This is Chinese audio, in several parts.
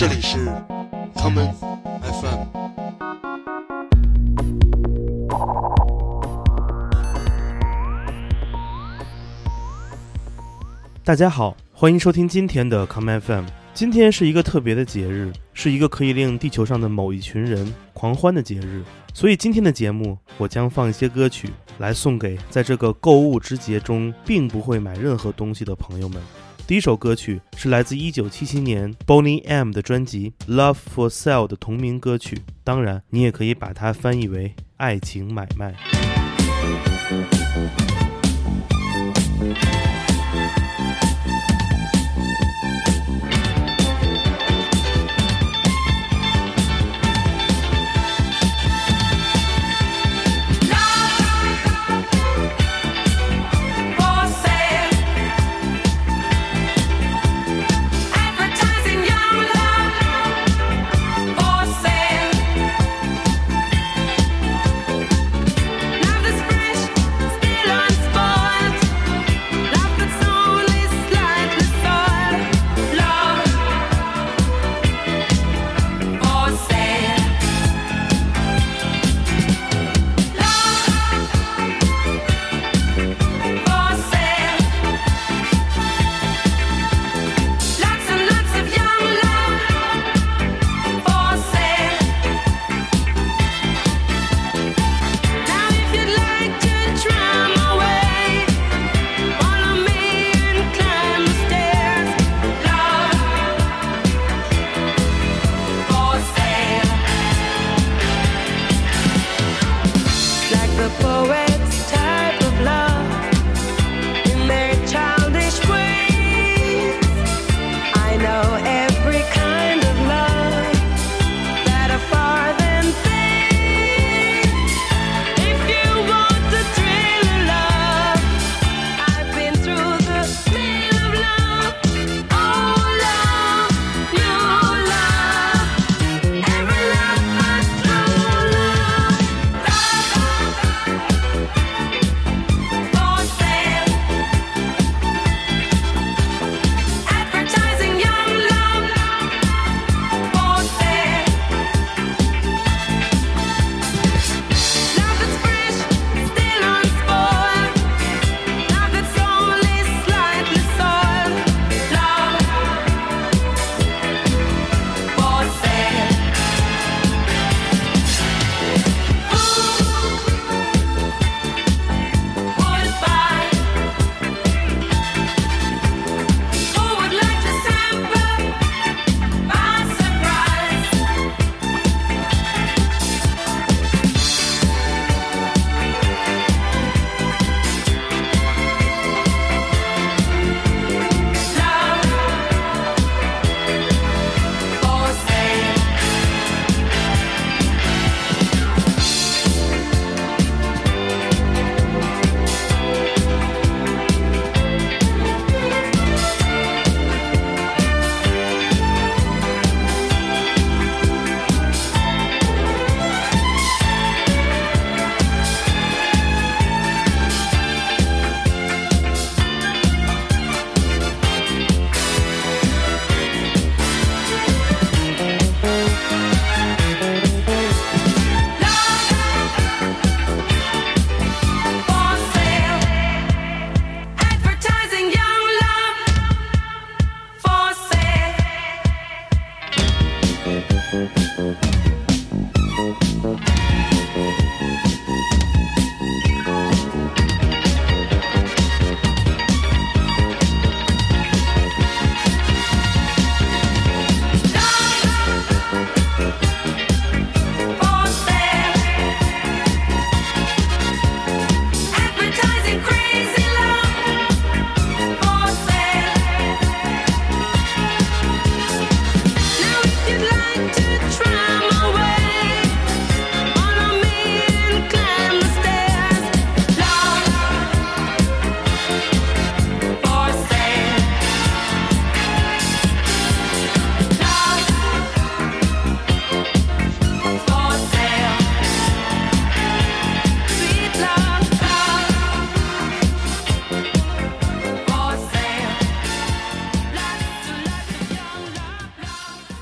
这里是 common FM。大家好，欢迎收听今天的 Come FM。今天是一个特别的节日，是一个可以令地球上的某一群人狂欢的节日。所以今天的节目，我将放一些歌曲来送给在这个购物之节中并不会买任何东西的朋友们。第一首歌曲是来自1977年 Bonnie M 的专辑《Love for Sale》的同名歌曲，当然你也可以把它翻译为“爱情买卖”。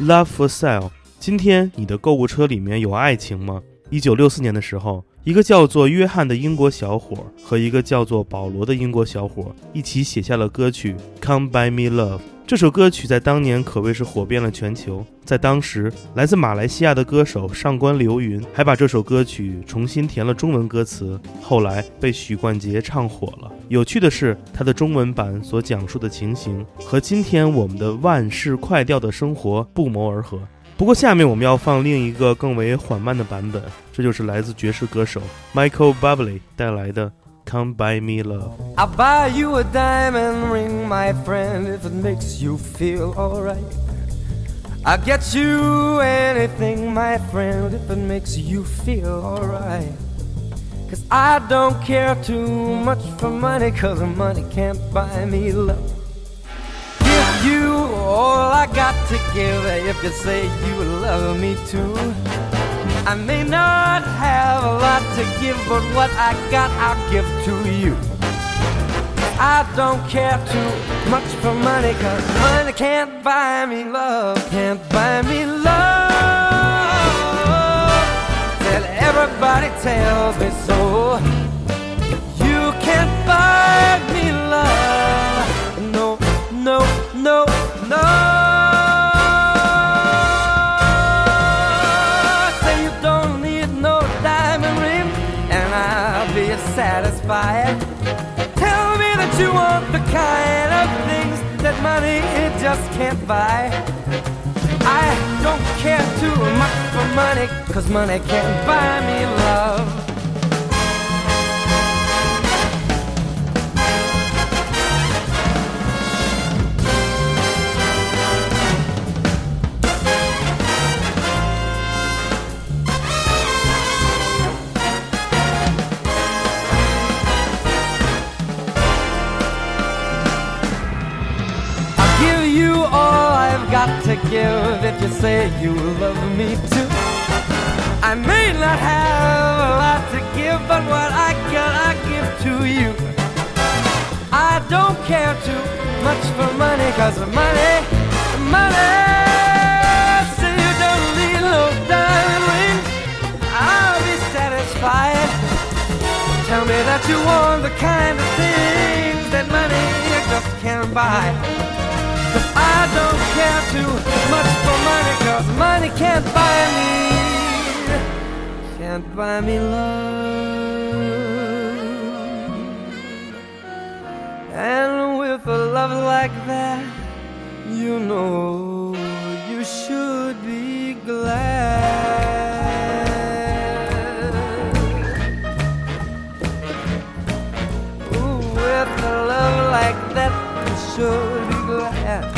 Love for Sale。今天你的购物车里面有爱情吗？一九六四年的时候，一个叫做约翰的英国小伙和一个叫做保罗的英国小伙一起写下了歌曲《Come By Me Love》。这首歌曲在当年可谓是火遍了全球。在当时，来自马来西亚的歌手上官流云还把这首歌曲重新填了中文歌词，后来被许冠杰唱火了。有趣的是，他的中文版所讲述的情形和今天我们的万事快调的生活不谋而合。不过，下面我们要放另一个更为缓慢的版本，这就是来自爵士歌手 Michael Bublé 带来的《Come By Me Love》。 I'll buy you a diamond ring, my friend, if it makes you feel alright. I'll get you anything, my friend, if it makes you feel alright. Cause I don't care too much for money, cause money can't buy me love. To give if you say you love me too. I may not have a lot to give, but what I got I'll give to you. I don't care too much for money, cause money can't buy me love, can't buy me love. Tell everybody tells me so. You can't buy me love. No, no, no, no. Just can't buy. I don't care too much for money, cause money can't buy me love. You you love me too. I may not have a lot to give, but what I got I give to you. I don't care too much for money, cause money, money. Say you don't need no diamond I'll be satisfied. Tell me that you want the kind of things that money just can't buy. I don't care too much for money, cause money can't buy me, can't buy me love. And with a love like that, you know you should be glad. Ooh, with a love like that, you should be glad.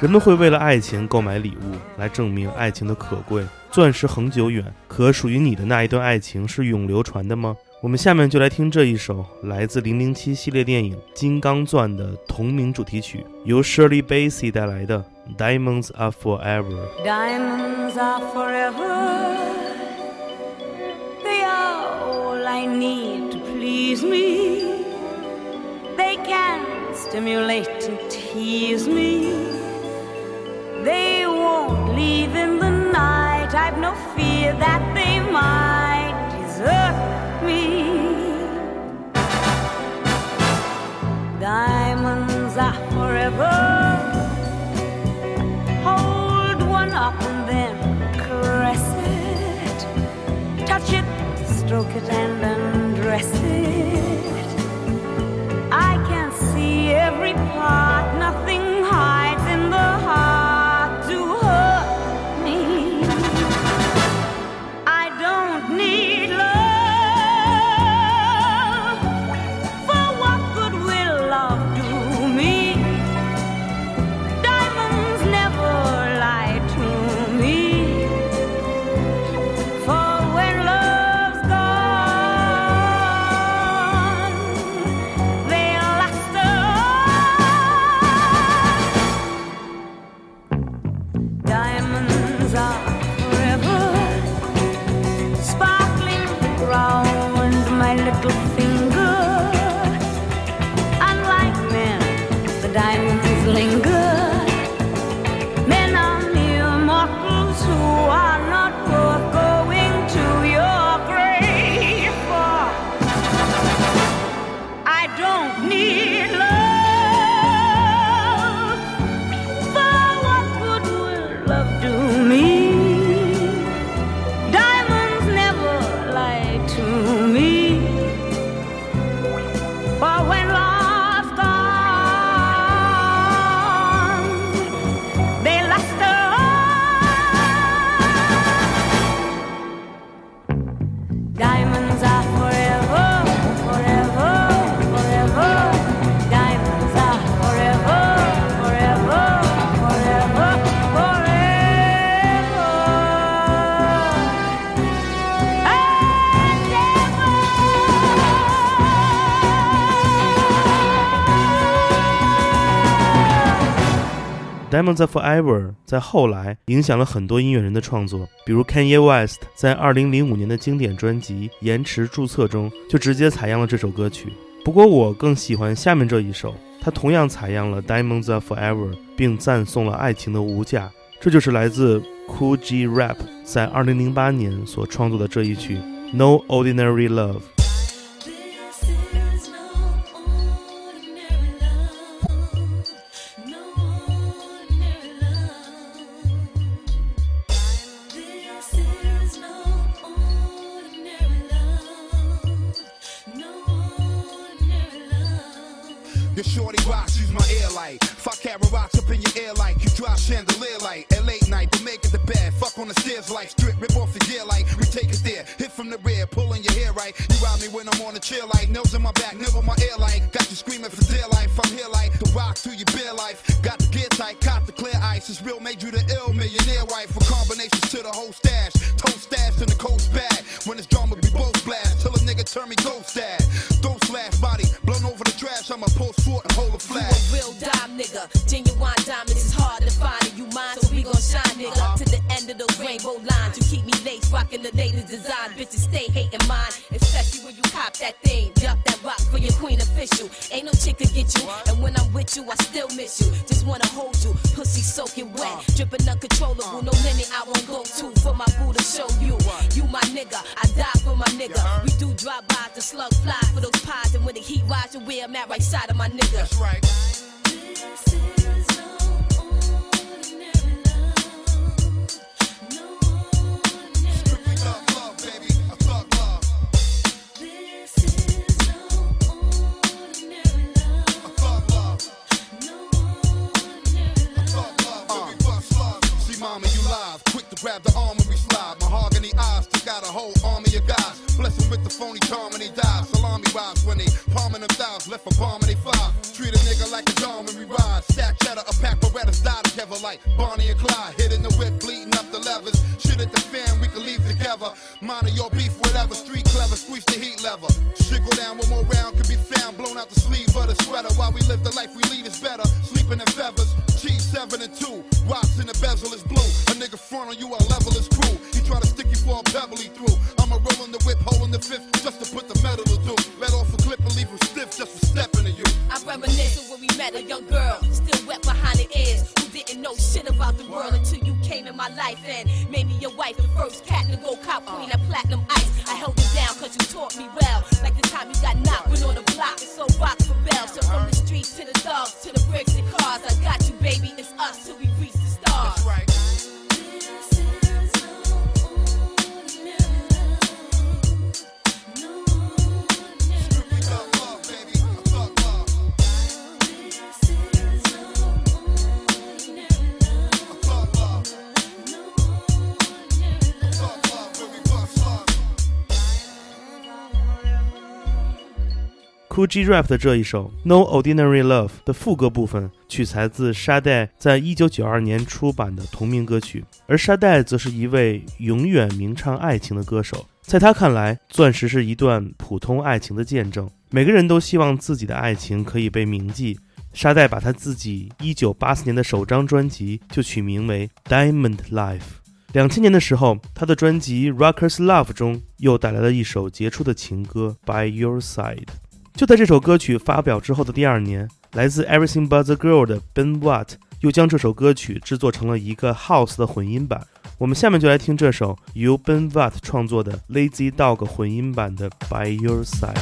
人们会为了爱情购买礼物，来证明爱情的可贵。钻石恒久远，可属于你的那一段爱情是永流传的吗？我们下面就来听这一首来自《零零七》系列电影《金刚钻》的同名主题曲，由 Shirley Bassey 带来的《Diamonds Are Forever》。Diamonds are forever. They are all I need to please me. They can stimulate and tease me. No fear that they might desert me. Diamonds are forever hold one up and then caress it, touch it, stroke it, and Diamonds Are Forever 在后来影响了很多音乐人的创作，比如 Kanye West 在2005年的经典专辑《延迟注册》中就直接采样了这首歌曲。不过我更喜欢下面这一首，它同样采样了 Diamonds Are Forever，并赞颂了爱情的无价。这就是来自 Cool G Rap 在2008年所创作的这一曲《No Ordinary Love》。Your shorty rocks, use my ear light. Fuck carrot rocks up in your ear like you drop chandelier light at late night. But make it the bed, fuck on the stairs like strip, rip off the gear like we take it there. Hit from the rear, pulling your hair right. You ride me when I'm on the chair like nails in my back, nibble my ear like. Got you screaming for dear life. I'm here like the rock to your beer life. Got the gear tight, cop the clear ice. It's real, made you the ill millionaire wife. For combinations to the whole stash, toast stash in the coast bag. When it's drama, we both blast till a nigga turn me ghost dad. Don't slash body, blown over the trash. I'ma post fort and hold a You a real dime nigga. Genuine diamonds is hard to find. And you mine, so we gon' shine, nigga. Uh-huh. To the end of the rainbow lines. You keep me late, rockin' the latest design. Bitches stay hating mine. Especially when you cop that thing. Yup, that rock for your queen official. Ain't no chick to get you. And when I'm with you, I still miss you. Just wanna hold you. Pussy soaking wet. Uh-huh. Dripping uncontrollable. No uh-huh. limit I won't go to. For my boo to show you. What? You my nigga. I die for my nigga. We do drive by the slug fly for those pies watch Elijah Webb, map right side of my nigga. That's right. With the phony charm and they die. Salami wives when they palming them thighs. Left a bomb and they fly. Treat a nigga like a dog when we ride. Stack cheddar, a pack of Berettas die together like Bonnie and Clyde. Hitting the whip, bleeding up the levers. Shit at the fan, we can leave together. Mind of your beef, whatever. Girl, still wet behind the ears, who didn't know shit about the world until you came in my life? And made me your wife, the first cat to go cop queen at platinum G Rap 的这一首《No Ordinary Love》的副歌部分取材自沙袋在一九九二年出版的同名歌曲，而沙袋则是一位永远鸣唱爱情的歌手。在他看来，钻石是一段普通爱情的见证，每个人都希望自己的爱情可以被铭记。沙袋把他自己一九八四年的首张专辑就取名为《Diamond Life》，两千年的时候，他的专辑《Rockers Love》中又带来了一首杰出的情歌《By Your Side》。就在这首歌曲发表之后的第二年，来自 Everything But the Girl 的 Ben Watt 又将这首歌曲制作成了一个 House 的混音版。我们下面就来听这首由 Ben Watt 创作的 Lazy Dog 混音版的《By Your Side》。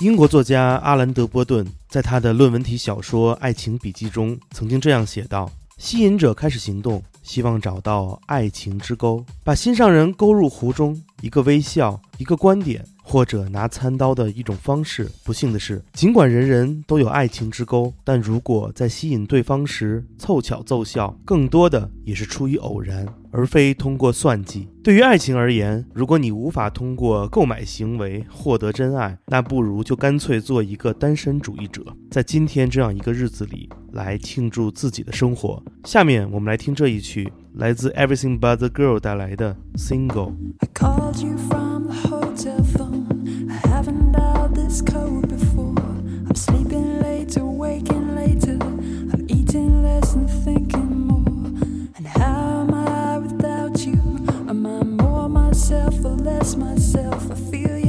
英国作家阿兰·德波顿在他的论文体小说《爱情笔记》中曾经这样写道：“吸引者开始行动，希望找到爱情之钩，把心上人勾入湖中。一个微笑，一个观点，或者拿餐刀的一种方式。不幸的是，尽管人人都有爱情之钩，但如果在吸引对方时凑巧奏效，更多的也是出于偶然，而非通过算计。对于爱情而言，如果你无法通过购买行为获得真爱，那不如就干脆做一个单身主义者，在今天这样一个日子里来庆祝自己的生活。下面我们来听这一曲，来自 Everything But the Girl 带来的 Single。I called you from the hotel phone. I haven't dialed this code before. I'm sleeping later, waking later. I'm eating less and thinking more. And how myself or less myself? I feel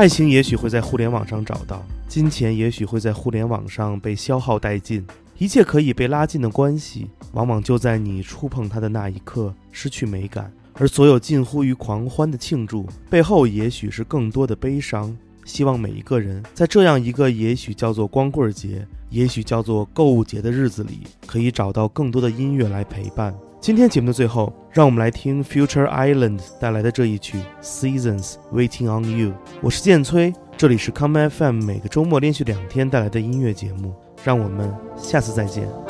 爱情也许会在互联网上找到，金钱也许会在互联网上被消耗殆尽，一切可以被拉近的关系，往往就在你触碰它的那一刻失去美感。而所有近乎于狂欢的庆祝背后，也许是更多的悲伤。希望每一个人在这样一个也许叫做光棍节，也许叫做购物节的日子里，可以找到更多的音乐来陪伴，今天节目的最后，让我们来听 Future Island 带来的这一曲《Seasons Waiting on You》。我是建崔，这里是 Come FM 每个周末连续两天带来的音乐节目。让我们下次再见。